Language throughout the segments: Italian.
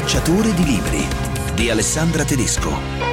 cacciatore di libri di Alessandra Tedesco.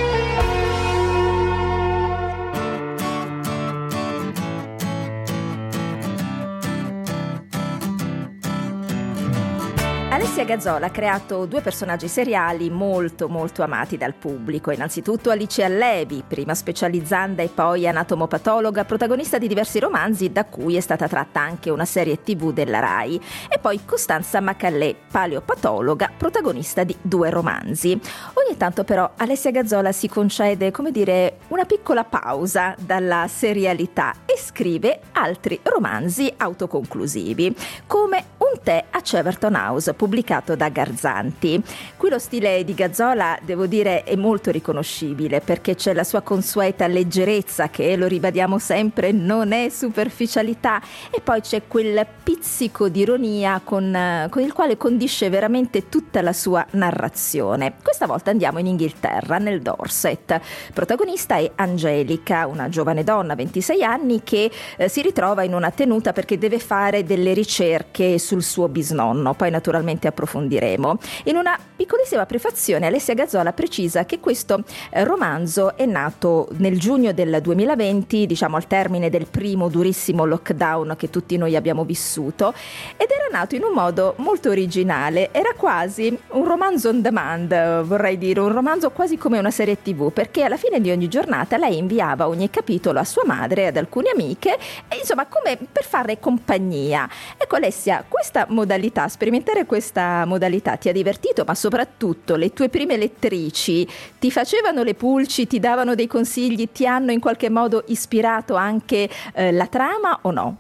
Gazzola ha creato due personaggi seriali molto molto amati dal pubblico. Innanzitutto Alice Allevi, prima specializzanda e poi anatomopatologa, protagonista di diversi romanzi da cui è stata tratta anche una serie tv della RAI. E poi Costanza Macallè, paleopatologa, protagonista di due romanzi. Ogni tanto però Alessia Gazzola si concede, come dire, una piccola pausa dalla serialità e scrive altri romanzi autoconclusivi, come Un tè a Cheverton House, pubblicato da Garzanti. Qui lo stile di Gazzola, devo dire, è molto riconoscibile perché c'è la sua consueta leggerezza che, lo ribadiamo sempre, non è superficialità e poi c'è quel pizzico di ironia con, con il quale condisce veramente tutta la sua narrazione. Questa volta andiamo in Inghilterra, nel Dorset. Protagonista è Angelica, una giovane donna, 26 anni, che eh, si ritrova in una tenuta perché deve fare delle ricerche sul suo bisnonno. Poi naturalmente approfondiremo. In una piccolissima prefazione Alessia Gazzola precisa che questo eh, romanzo è nato nel giugno del 2020, diciamo al termine del primo durissimo lockdown che tutti noi abbiamo vissuto, ed era nato in un modo molto originale, era quasi un romanzo on demand, vorrei dire, un romanzo quasi come una serie tv, perché alla fine di ogni giornata lei inviava ogni capitolo a sua madre ad alcune amiche, e insomma come per farle compagnia. Ecco Alessia, questa modalità, sperimentare questa modalità ti ha divertito, ma soprattutto le tue prime lettrici ti facevano le pulci, ti davano dei consigli, ti hanno in qualche modo ispirato anche eh, la trama o no?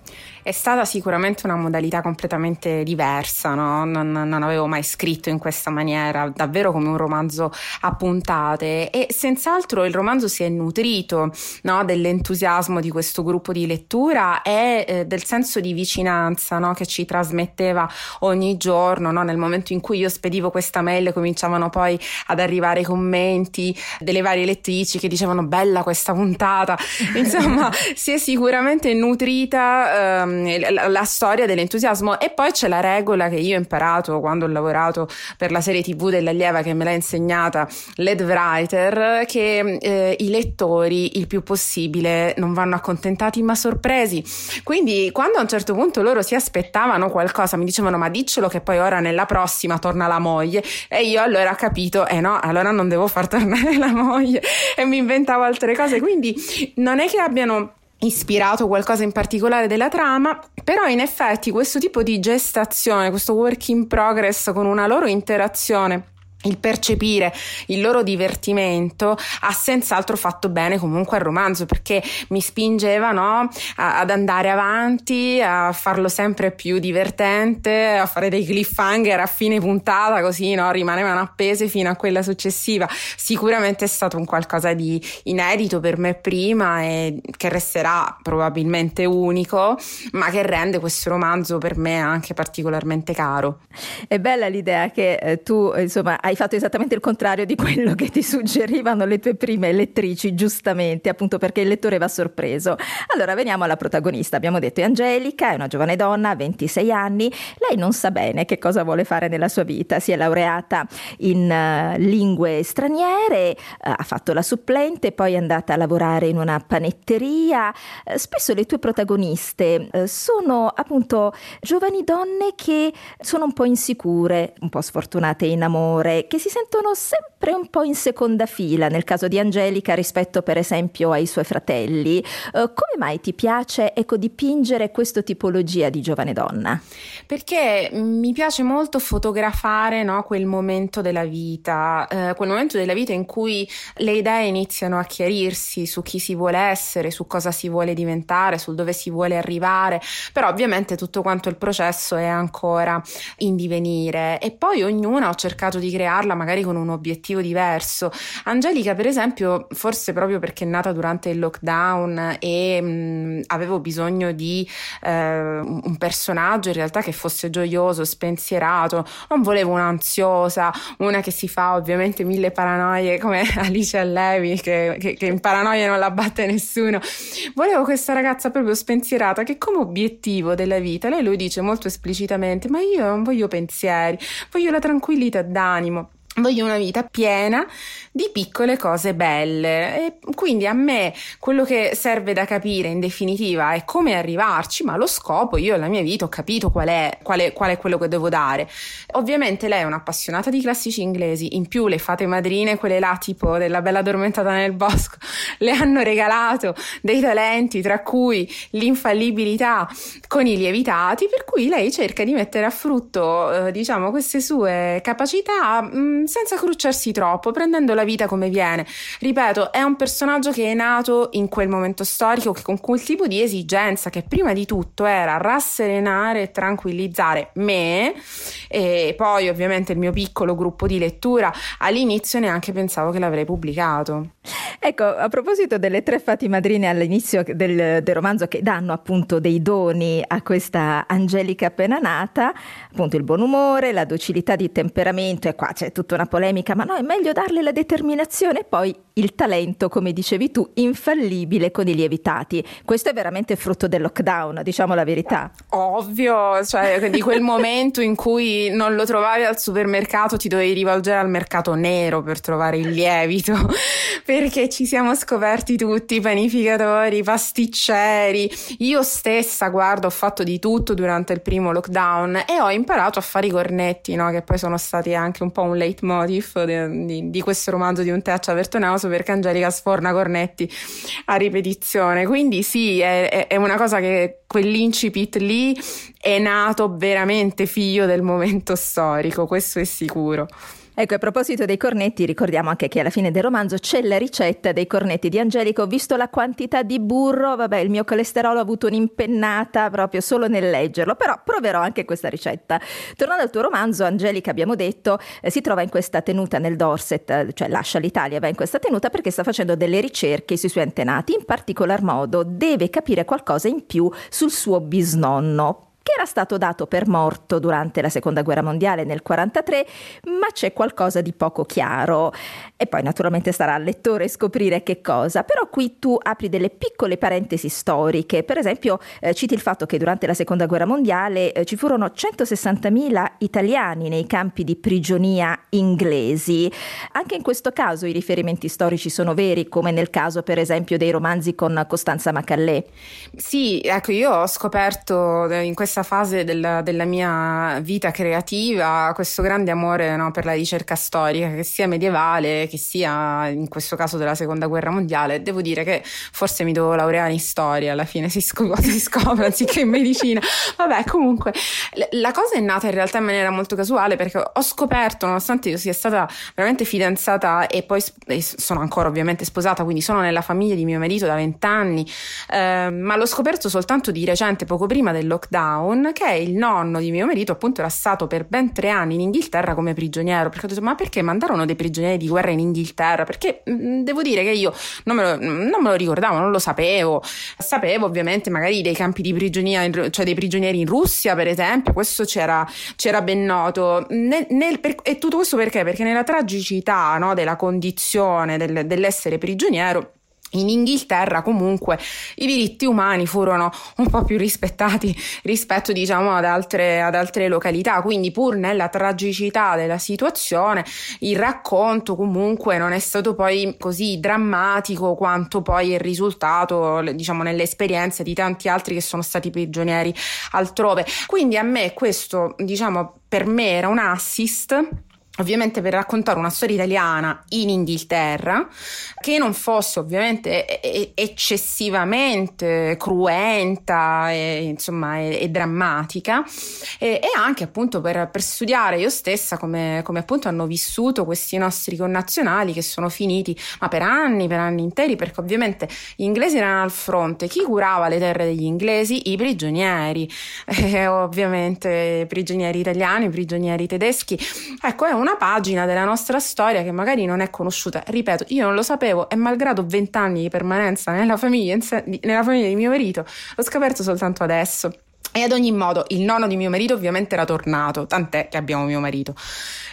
È stata sicuramente una modalità completamente diversa, no? non, non, avevo mai scritto in questa maniera, davvero come un romanzo a puntate e senz'altro il romanzo si è nutrito no? dell'entusiasmo di questo gruppo di lettura e eh, del senso di vicinanza no? che ci trasmetteva ogni giorno, nel momento in cui io spedivo questa mail cominciavano poi ad arrivare i commenti delle varie lettrici che dicevano bella questa puntata, insomma si è sicuramente nutrita. Ehm, la, la, storia dell'entusiasmo e poi c'è la regola che io ho imparato quando ho lavorato per la serie tv dell'allieva che me l'ha insegnata Led Writer che eh, i lettori il più possibile non vanno accontentati ma sorpresi. Quindi quando a un certo punto loro si aspettavano qualcosa mi dicevano ma diccelo che poi ora nella prossima torna la moglie. E io allora ho capito eh no allora non devo far tornare la moglie. E mi inventavo altre cose. Quindi non è che abbiano ispirato qualcosa in particolare della trama, però in effetti questo tipo di gestazione, questo work in progress con una loro interazione il percepire il loro divertimento ha senz'altro fatto bene comunque al romanzo perché mi spingeva no, a, ad andare avanti, a farlo sempre più divertente, a fare dei cliffhanger a fine puntata così no, rimanevano appese fino a quella successiva. Sicuramente è stato un qualcosa di inedito per me prima e che resterà probabilmente unico, ma che rende questo romanzo per me anche particolarmente caro. È bella l'idea che eh, tu insomma hai fatto esattamente il contrario di quello che ti suggerivano le tue prime lettrici, giustamente, appunto perché il lettore va sorpreso. Allora veniamo alla protagonista. Abbiamo detto è Angelica, è una giovane donna, 26 anni. Lei non sa bene che cosa vuole fare nella sua vita. Si è laureata in uh, lingue straniere, uh, ha fatto la supplente, poi è andata a lavorare in una panetteria. Uh, spesso le tue protagoniste sono appunto giovani donne che sono un po' insicure, un po' sfortunate in amore, che si sentono sempre un po' in seconda fila nel caso di Angelica rispetto per esempio ai suoi fratelli. Uh, come mai ti piace ecco, dipingere questa tipologia di giovane donna? Perché mi piace molto fotografare no, quel momento della vita, eh, quel momento della vita in cui le idee iniziano a chiarirsi su chi si vuole essere, su cosa si vuole diventare, su dove si vuole arrivare, però ovviamente tutto quanto il processo è ancora in divenire e poi ognuna ho cercato di creare crearla magari con un obiettivo diverso. Angelica, per esempio, forse proprio perché è nata durante il lockdown e mh, avevo bisogno di eh, un personaggio in realtà che fosse gioioso, spensierato, non volevo un'ansiosa, una che si fa ovviamente mille paranoie come Alice Allevi che, che, che in paranoia non la batte nessuno. Volevo questa ragazza proprio spensierata che come obiettivo della vita, lei lo dice molto esplicitamente, ma io non voglio pensieri, voglio la tranquillità d'animo Voglio una vita piena di piccole cose belle e quindi a me quello che serve da capire in definitiva è come arrivarci, ma lo scopo io nella mia vita ho capito qual è, qual è, qual è quello che devo dare. Ovviamente lei è un'appassionata di classici inglesi, in più le fate madrine, quelle là tipo della bella addormentata nel bosco, le hanno regalato dei talenti tra cui l'infallibilità con i lievitati, per cui lei cerca di mettere a frutto eh, diciamo queste sue capacità mh, mm, senza crucciarsi troppo, prendendo la vita come viene. Ripeto, è un personaggio che è nato in quel momento storico con quel tipo di esigenza che prima di tutto era rasserenare e tranquillizzare me e poi ovviamente il mio piccolo gruppo di lettura. All'inizio neanche pensavo che l'avrei pubblicato. Ecco, a proposito delle tre fati madrine all'inizio del, del romanzo che danno appunto dei doni a questa Angelica appena nata, appunto il buon umore, la docilità di temperamento e qua c'è tutta una polemica, ma no, è meglio darle la determinazione e poi il talento, come dicevi tu, infallibile con i lievitati. Questo è veramente frutto del lockdown, diciamo la verità. Ovvio, cioè di quel momento in cui non lo trovavi al supermercato ti dovevi rivolgere al mercato nero per trovare il lievito, perché ci siamo scoperti tutti, panificatori, pasticceri. Io stessa, guarda, ho fatto di tutto durante il primo lockdown e ho imparato a fare i cornetti, no? che poi sono stati anche un po' un leitmotiv di, di, di questo romanzo di un Teaccia Vertonauso perché Angelica sforna cornetti a ripetizione. Quindi sì, è, è una cosa che quell'incipit lì è nato veramente figlio del momento storico, questo è sicuro. Ecco, a proposito dei cornetti, ricordiamo anche che alla fine del romanzo c'è la ricetta dei cornetti di Angelico. Ho visto la quantità di burro, vabbè, il mio colesterolo ha avuto un'impennata proprio solo nel leggerlo, però proverò anche questa ricetta. Tornando al tuo romanzo, Angelica, abbiamo detto, eh, si trova in questa tenuta nel Dorset, cioè lascia l'Italia, va in questa tenuta perché sta facendo delle ricerche sui suoi antenati. In particolar modo deve capire qualcosa in più sul suo bisnonno che era stato dato per morto durante la seconda guerra mondiale nel 1943, ma c'è qualcosa di poco chiaro. E poi naturalmente sarà al lettore scoprire che cosa. Però qui tu apri delle piccole parentesi storiche. Per esempio, eh, citi il fatto che durante la seconda guerra mondiale eh, ci furono 160.000 italiani nei campi di prigionia inglesi. Anche in questo caso i riferimenti storici sono veri, come nel caso per esempio dei romanzi con Costanza Macallè. Sì, ecco, io ho scoperto in questa questa fase della, della, mia vita creativa questo grande amore no, per la ricerca storica, che sia medievale, che sia in questo caso della seconda guerra mondiale. Devo dire che forse mi devo laureare in storia, alla fine si, scop- si scopre anziché in medicina. Vabbè, comunque, la cosa è nata in realtà in maniera molto casuale perché ho scoperto, nonostante io sia stata veramente fidanzata e poi e sono ancora ovviamente sposata, quindi sono nella famiglia di mio marito da vent'anni, eh, ma l'ho scoperto soltanto di recente, poco prima del lockdown Brown, che il nonno di mio marito, appunto era stato per ben tre anni in Inghilterra come prigioniero, perché ho detto ma perché mandarono dei prigionieri di guerra in Inghilterra? Perché mm, devo dire che io non me, lo, non me, lo, ricordavo, non lo sapevo, sapevo ovviamente magari dei campi di prigionia, cioè dei prigionieri in Russia per esempio, questo c'era, c'era ben noto, nel, nel, per, e tutto questo perché? Perché nella tragicità no, della condizione del, dell'essere prigioniero in Inghilterra comunque i diritti umani furono un po' più rispettati rispetto diciamo ad altre, ad altre località, quindi pur nella tragicità della situazione il racconto comunque non è stato poi così drammatico quanto poi è risultato diciamo nelle esperienze di tanti altri che sono stati prigionieri altrove. Quindi a me questo diciamo per me era un assist ovviamente per raccontare una storia italiana in Inghilterra che non fosse ovviamente eccessivamente cruenta e, insomma, e, e drammatica e, e, anche appunto per, per, studiare io stessa come, come, appunto hanno vissuto questi nostri connazionali che sono finiti ma per anni, per anni interi perché ovviamente gli inglesi erano al fronte. Chi curava le terre degli inglesi? I prigionieri. E ovviamente prigionieri italiani, prigionieri tedeschi. Ecco è un una pagina della nostra storia che magari non è conosciuta. Ripeto, io non lo sapevo e malgrado vent'anni di permanenza nella famiglia, nella famiglia di mio marito, l'ho scoperto soltanto adesso. E ad ogni modo, il nonno di mio marito ovviamente era tornato, tant'è che abbiamo mio marito.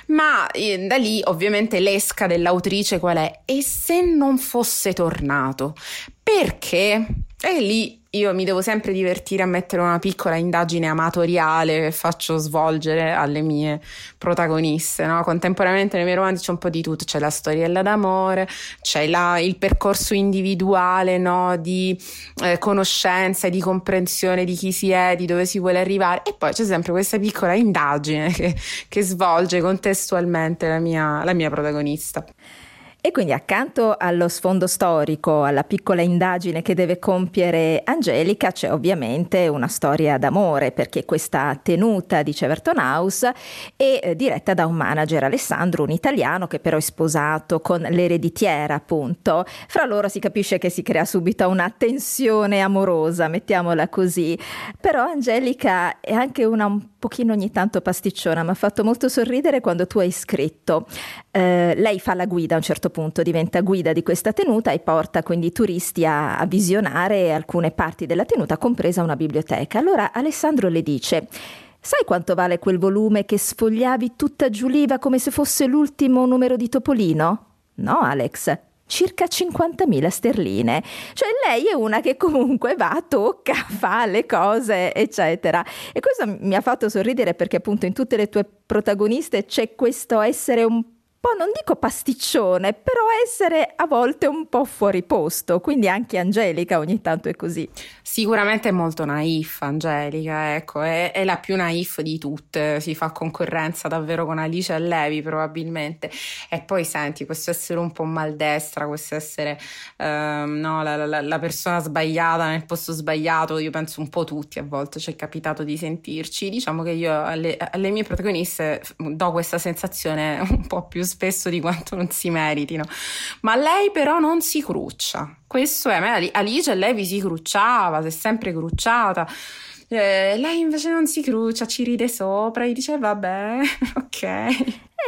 Ma eh, da lì ovviamente l'esca dell'autrice qual è? E se non fosse tornato? Perché? E lì io mi devo sempre divertire a mettere una piccola indagine amatoriale che faccio svolgere alle mie protagoniste. No? Contemporaneamente nei miei romanzi c'è un po' di tutto: c'è la storiella d'amore, c'è la, il percorso individuale no? di eh, conoscenza e di comprensione di chi si è, di dove si vuole arrivare, e poi c'è sempre questa piccola indagine che, che svolge contestualmente la mia, la mia protagonista. E quindi accanto allo sfondo storico, alla piccola indagine che deve compiere Angelica, c'è ovviamente una storia d'amore, perché questa tenuta di Cheverton House è eh, diretta da un manager Alessandro, un italiano che però è sposato con l'ereditiera, appunto. Fra loro si capisce che si crea subito una tensione amorosa, mettiamola così. Però Angelica è anche una un pochino ogni tanto pasticciona, mi ha fatto molto sorridere quando tu hai scritto. Eh, lei fa la guida a un certo punto, diventa guida di questa tenuta e porta quindi i turisti a, a visionare alcune parti della tenuta, compresa una biblioteca. Allora Alessandro le dice. Sai quanto vale quel volume che sfogliavi tutta giuliva come se fosse l'ultimo numero di Topolino? No, Alex, circa 50.000 sterline. Cioè lei è una che comunque va, tocca, fa le cose, eccetera. E questo mi ha fatto sorridere perché appunto in tutte le tue protagoniste c'è questo essere un po', non dico pasticcione, però essere a volte un po' fuori posto, quindi anche Angelica ogni tanto è così. Sicuramente è molto naif Angelica, ecco, è, è la più naif di tutte, si fa concorrenza davvero con Alice e Levi probabilmente. E poi senti, questo essere un po' maldestra, questo essere ehm, no, la, la, la, persona sbagliata nel posto sbagliato, io penso un po' tutti a volte ci è capitato di sentirci. Diciamo che io alle, alle mie protagoniste do questa sensazione un po' più spesso di quanto non si meritino. Ma lei però non si cruccia. Questo è, Alice lei vi si crucciava, si è sempre crucciata. Eh, lei invece non si cruccia, ci ride sopra, gli dice vabbè, ok.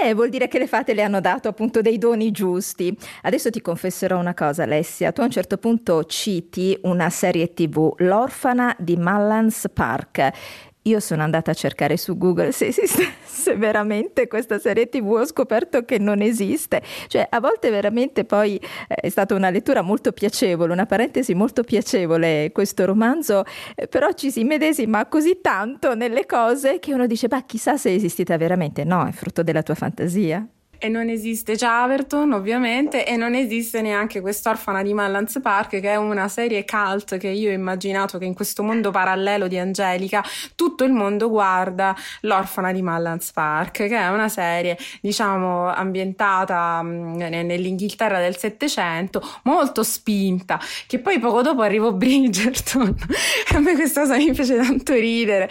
Eh, vuol dire che le fate le hanno dato appunto dei doni giusti. Adesso ti confesserò una cosa, Alessia. Tu a un certo punto citi una serie TV, L'orfana di Mallans Park. Io sono andata a cercare su Google se esiste se veramente questa serie TV, ho scoperto che non esiste. Cioè, a volte veramente poi eh, è stata una lettura molto piacevole, una parentesi molto piacevole questo romanzo, eh, però ci si medesima così tanto nelle cose che uno dice, beh, chissà se è esistita veramente. No, è frutto della tua fantasia. E non esiste Chaverton, ovviamente, e non esiste neanche quest'orfana di Mallans Park, che è una serie cult che io ho immaginato che in questo mondo parallelo di Angelica tutto il mondo guarda l'orfana di Mallans Park, che è una serie, diciamo, ambientata mh, nell'Inghilterra del Settecento, molto spinta, che poi poco dopo arrivò Bridgerton. a me questa cosa mi fece tanto ridere,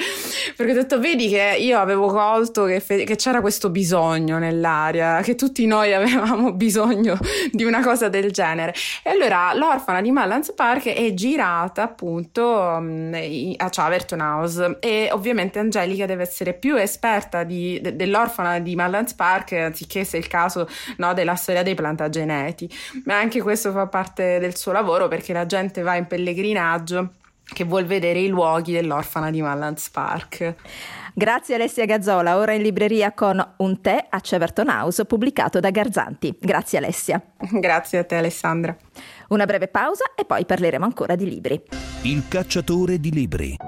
perché ho detto, vedi che io avevo colto che, fe- che c'era questo bisogno nell'aria che tutti noi avevamo bisogno di una cosa del genere. E allora l'orfana di Mallans Park è girata appunto mm, a Chaverton House e ovviamente Angelica deve essere più esperta di, de, dell'orfana di Mallans Park anziché se è il caso no, della storia dei plantageneti. Ma anche questo fa parte del suo lavoro perché la gente va in pellegrinaggio che vuol vedere i luoghi dell'orfana di Mallans Park. Grazie Alessia Gazzola, ora in libreria con Un tè a Cheverton House pubblicato da Garzanti. Grazie Alessia. Grazie a te Alessandra. Una breve pausa e poi parleremo ancora di libri. Il cacciatore di libri.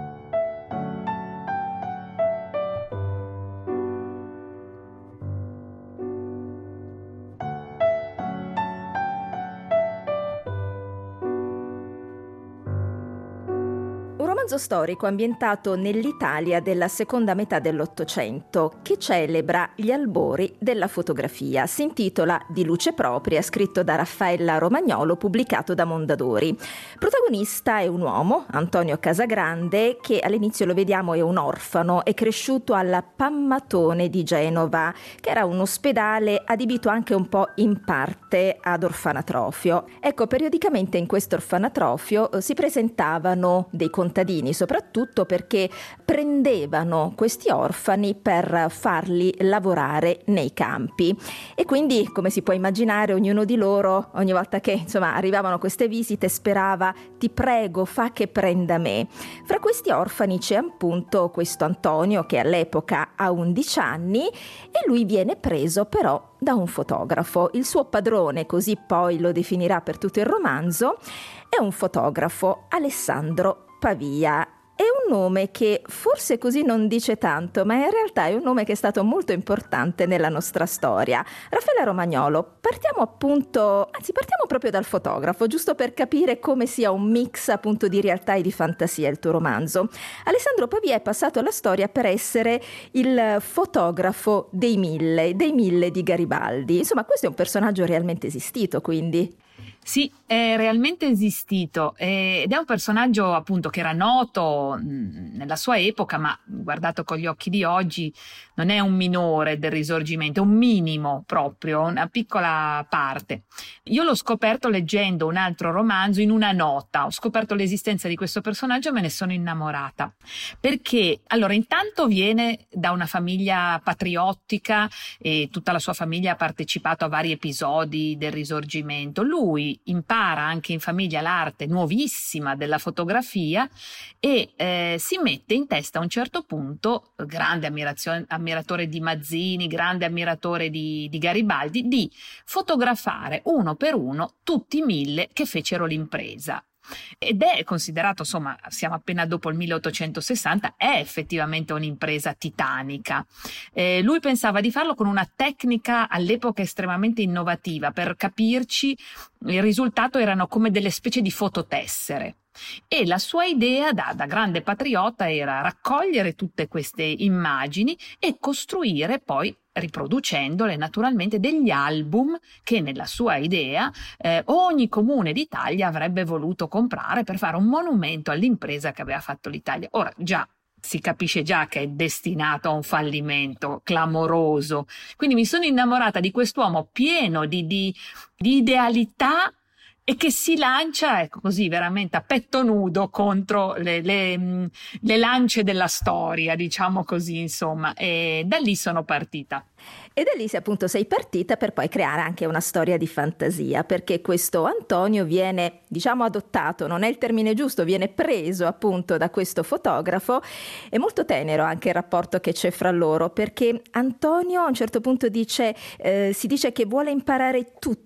Romanzo storico ambientato nell'Italia della seconda metà dell'Ottocento che celebra gli albori della fotografia. Si intitola Di luce propria, scritto da Raffaella Romagnolo, pubblicato da Mondadori. Protagonista è un uomo, Antonio Casagrande, che all'inizio lo vediamo è un orfano, è cresciuto alla Pammatone di Genova, che era un ospedale adibito anche un po' in parte ad orfanatrofio. Ecco, periodicamente in questo orfanatrofio eh, si presentavano dei contadini cittadini, soprattutto perché prendevano questi orfani per farli lavorare nei campi. E quindi, come si può immaginare, ognuno di loro, ogni volta che insomma, arrivavano queste visite, sperava: Ti prego, fa che prenda me. Fra questi orfani c'è appunto questo Antonio che all'epoca ha 11 anni e lui viene preso però da un fotografo. Il suo padrone, così poi lo definirà per tutto il romanzo, è un fotografo, Alessandro Pavia. È un nome che forse così non dice tanto, ma in realtà è un nome che è stato molto importante nella nostra storia. Raffaella Romagnolo, partiamo appunto, anzi partiamo proprio dal fotografo, giusto per capire come sia un mix appunto di realtà e di fantasia il tuo romanzo. Alessandro Pavia è passato alla storia per essere il fotografo dei mille, dei mille di Garibaldi. Insomma, questo è un personaggio realmente esistito, quindi. Sì, è realmente esistito ed è un personaggio appunto che era noto nella sua epoca, ma guardato con gli occhi di oggi non è un minore del risorgimento, è un minimo proprio, una piccola parte. Io l'ho scoperto leggendo un altro romanzo in una nota, ho scoperto l'esistenza di questo personaggio e me ne sono innamorata. Perché allora intanto viene da una famiglia patriottica e tutta la sua famiglia ha partecipato a vari episodi del risorgimento. Lui impara anche in famiglia l'arte nuovissima della fotografia e eh, si mette in testa a un certo punto, grande ammiratore di Mazzini, grande ammiratore di, di Garibaldi, di fotografare uno per uno tutti i mille che fecero l'impresa ed è considerato, insomma, siamo appena dopo il 1860, è effettivamente un'impresa titanica. Eh, lui pensava di farlo con una tecnica all'epoca estremamente innovativa, per capirci il risultato erano come delle specie di fototessere. E la sua idea da, da, grande patriota era raccogliere tutte queste immagini e costruire poi riproducendole naturalmente degli album che nella sua idea eh, ogni comune d'Italia avrebbe voluto comprare per fare un monumento all'impresa che aveva fatto l'Italia. Ora già si capisce già che è destinato a un fallimento clamoroso. Quindi mi sono innamorata di quest'uomo pieno di, di, di idealità e che si lancia, ecco così, veramente a petto nudo contro le, le, le lance della storia, diciamo così, insomma. E da lì sono partita. E da lì appunto sei partita per poi creare anche una storia di fantasia, perché questo Antonio viene, diciamo, adottato, non è il termine giusto, viene preso appunto da questo fotografo. È molto tenero anche il rapporto che c'è fra loro, perché Antonio a un certo punto dice, eh, si dice che vuole imparare tutto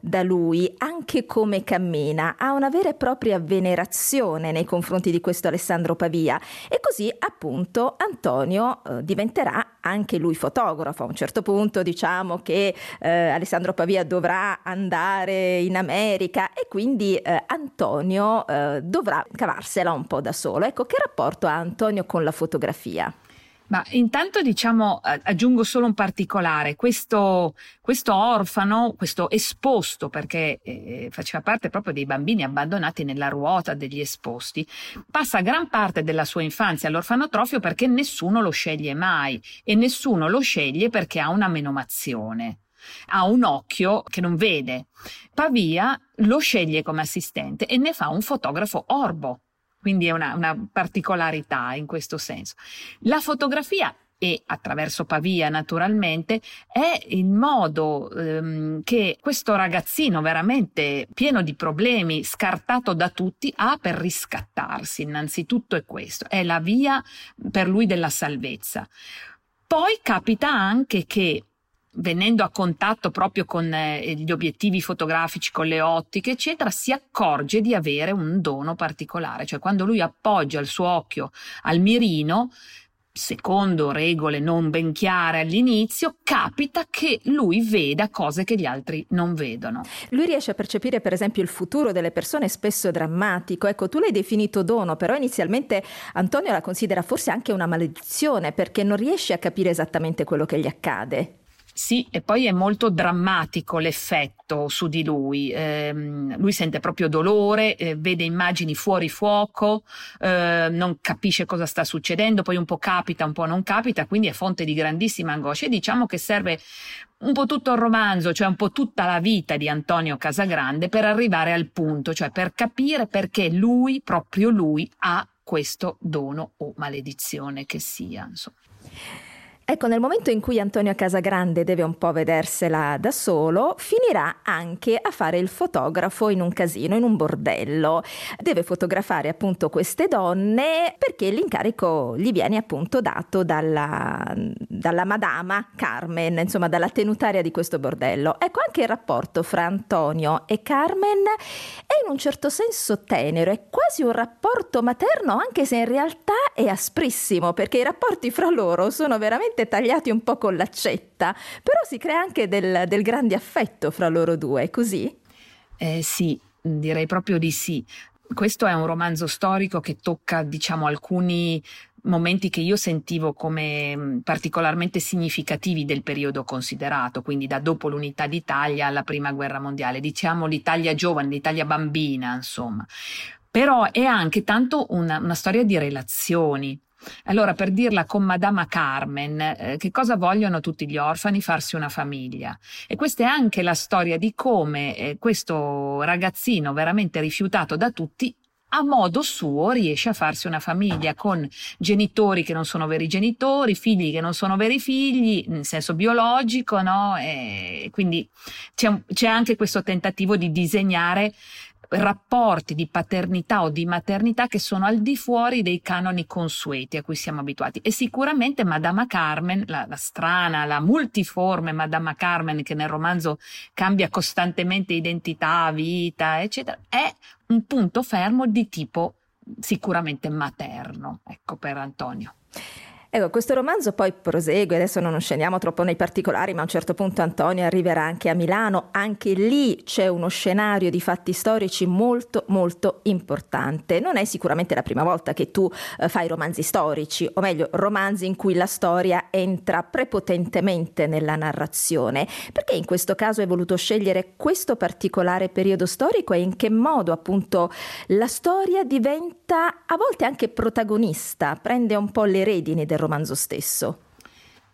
da lui, anche come cammina, ha una vera e propria venerazione nei confronti di questo Alessandro Pavia e così appunto Antonio eh, diventerà anche lui fotografo. A un certo punto diciamo che eh, Alessandro Pavia dovrà andare in America e quindi eh, Antonio eh, dovrà cavarsela un po' da solo. Ecco, che rapporto ha Antonio con la fotografia? Ma intanto diciamo, aggiungo solo un particolare, questo, questo orfano, questo esposto, perché eh, faceva parte proprio dei bambini abbandonati nella ruota degli esposti, passa gran parte della sua infanzia all'orfanotrofio perché nessuno lo sceglie mai e nessuno lo sceglie perché ha una menomazione ha un occhio che non vede. Pavia lo sceglie come assistente e ne fa un fotografo orbo. Quindi è una, una particolarità in questo senso. La fotografia e attraverso Pavia naturalmente, è il modo ehm, che questo ragazzino veramente pieno di problemi, scartato da tutti, ha per riscattarsi. Innanzitutto è questo, è la via per lui della salvezza. Poi capita anche che venendo a contatto proprio con eh, gli obiettivi fotografici, con le ottiche, eccetera, si accorge di avere un dono particolare, cioè quando lui appoggia il suo occhio al mirino, secondo regole non ben chiare all'inizio, capita che lui veda cose che gli altri non vedono. Lui riesce a percepire, per esempio, il futuro delle persone spesso drammatico. Ecco, tu l'hai definito dono, però inizialmente Antonio la considera forse anche una maledizione perché non riesce a capire esattamente quello che gli accade. Sì, e poi è molto drammatico l'effetto su di lui. Eh, lui sente proprio dolore, eh, vede immagini fuori fuoco, eh, non capisce cosa sta succedendo, poi un po' capita, un po' non capita, quindi è fonte di grandissima angoscia. E diciamo che serve un po' tutto il romanzo, cioè un po' tutta la vita di Antonio Casagrande per arrivare al punto, cioè per capire perché lui, proprio lui, ha questo dono o maledizione che sia. Insomma. Ecco, nel momento in cui Antonio Casagrande deve un po' vedersela da solo, finirà anche a fare il fotografo in un casino, in un bordello. Deve fotografare appunto queste donne perché l'incarico gli viene appunto dato dalla, dalla madama Carmen, insomma dalla tenutaria di questo bordello. Ecco, anche il rapporto fra Antonio e Carmen è in un certo senso tenero, è quasi un rapporto materno, anche se in realtà è asprissimo, perché i rapporti fra loro sono veramente leggermente tagliati un po' con l'accetta, però si crea anche del, del grande affetto fra loro due, è così? Eh, sì, direi proprio di sì. Questo è un romanzo storico che tocca, diciamo, alcuni momenti che io sentivo come mm, particolarmente significativi del periodo considerato, quindi da dopo l'unità d'Italia alla prima guerra mondiale, diciamo l'Italia giovane, l'Italia bambina, insomma. Però è anche tanto una, una storia di relazioni, allora, per dirla con Madama Carmen, eh, che cosa vogliono tutti gli orfani? Farsi una famiglia. E questa è anche la storia di come eh, questo ragazzino veramente rifiutato da tutti a modo suo riesce a farsi una famiglia con genitori che non sono veri genitori, figli che non sono veri figli, in senso biologico, no? E quindi c'è, c'è anche questo tentativo di disegnare rapporti di paternità o di maternità che sono al di fuori dei canoni consueti a cui siamo abituati. E sicuramente Madama Carmen, la, la strana, la multiforme Madama Carmen che nel romanzo cambia costantemente identità, vita, eccetera, è un punto fermo di tipo sicuramente materno, ecco, per Antonio. Ecco, questo romanzo poi prosegue, adesso non scendiamo troppo nei particolari, ma a un certo punto Antonio arriverà anche a Milano, anche lì c'è uno scenario di fatti storici molto molto importante. Non è sicuramente la prima volta che tu eh, fai romanzi storici, o meglio, romanzi in cui la storia entra prepotentemente nella narrazione. Perché in questo caso hai voluto scegliere questo particolare periodo storico e in che modo appunto la storia diventa a volte anche protagonista, prende un po' le redini del romanzo stesso?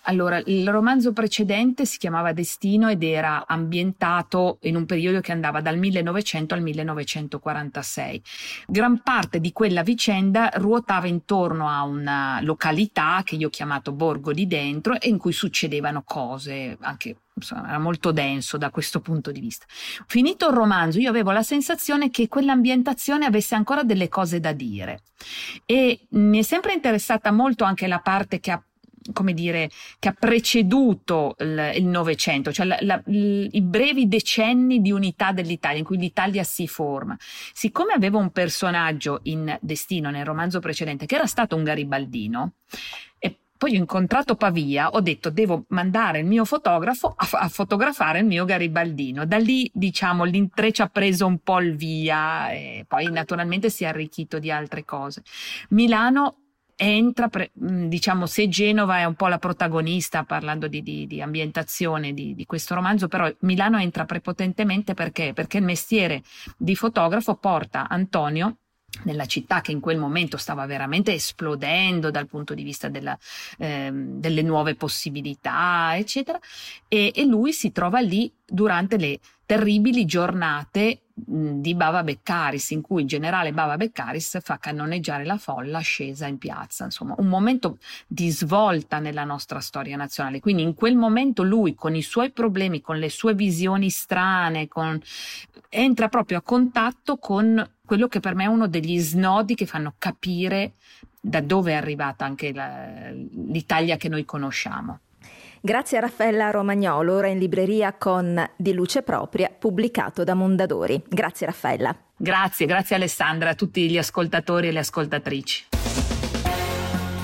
Allora, il romanzo precedente si chiamava Destino ed era ambientato in un periodo che andava dal 1900 al 1946. Gran parte di quella vicenda ruotava intorno a una località che io ho chiamato Borgo di Dentro e in cui succedevano cose anche era molto denso da questo punto di vista. Finito il romanzo, io avevo la sensazione che quell'ambientazione avesse ancora delle cose da dire e mi è sempre interessata molto anche la parte che ha come dire, che ha preceduto il Novecento, cioè la, la, i brevi decenni di unità dell'Italia, in cui l'Italia si forma. Siccome avevo un personaggio in Destino nel romanzo precedente, che era stato un garibaldino, e poi ho incontrato Pavia, ho detto devo mandare il mio fotografo a, a, fotografare il mio garibaldino. Da lì, diciamo, l'intreccio ha preso un po' il via e poi naturalmente si è arricchito di altre cose. Milano entra, diciamo, se Genova è un po' la protagonista parlando di, di, di ambientazione di, di, questo romanzo, però Milano entra prepotentemente perché? Perché il mestiere di fotografo porta Antonio nella città che in quel momento stava veramente esplodendo dal punto di vista della, eh, delle nuove possibilità, eccetera, e, e lui si trova lì durante le terribili giornate di Bava Beccaris, in cui il generale Bava Beccaris fa cannoneggiare la folla scesa in piazza. Insomma, un momento di svolta nella nostra storia nazionale. Quindi in quel momento lui, con i suoi problemi, con le sue visioni strane, con... entra proprio a contatto con quello che per me è uno degli snodi che fanno capire da dove è arrivata anche la... l'Italia che noi conosciamo. Grazie a Raffaella Romagnolo, ora in libreria con Di luce propria, pubblicato da Mondadori. Grazie Raffaella. Grazie, grazie Alessandra, a tutti gli ascoltatori e le ascoltatrici.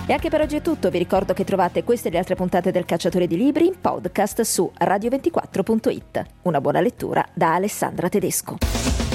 E anche per oggi è tutto, vi ricordo che trovate queste e le altre puntate del Cacciatore di Libri in podcast su radio24.it. Una buona lettura da Alessandra Tedesco.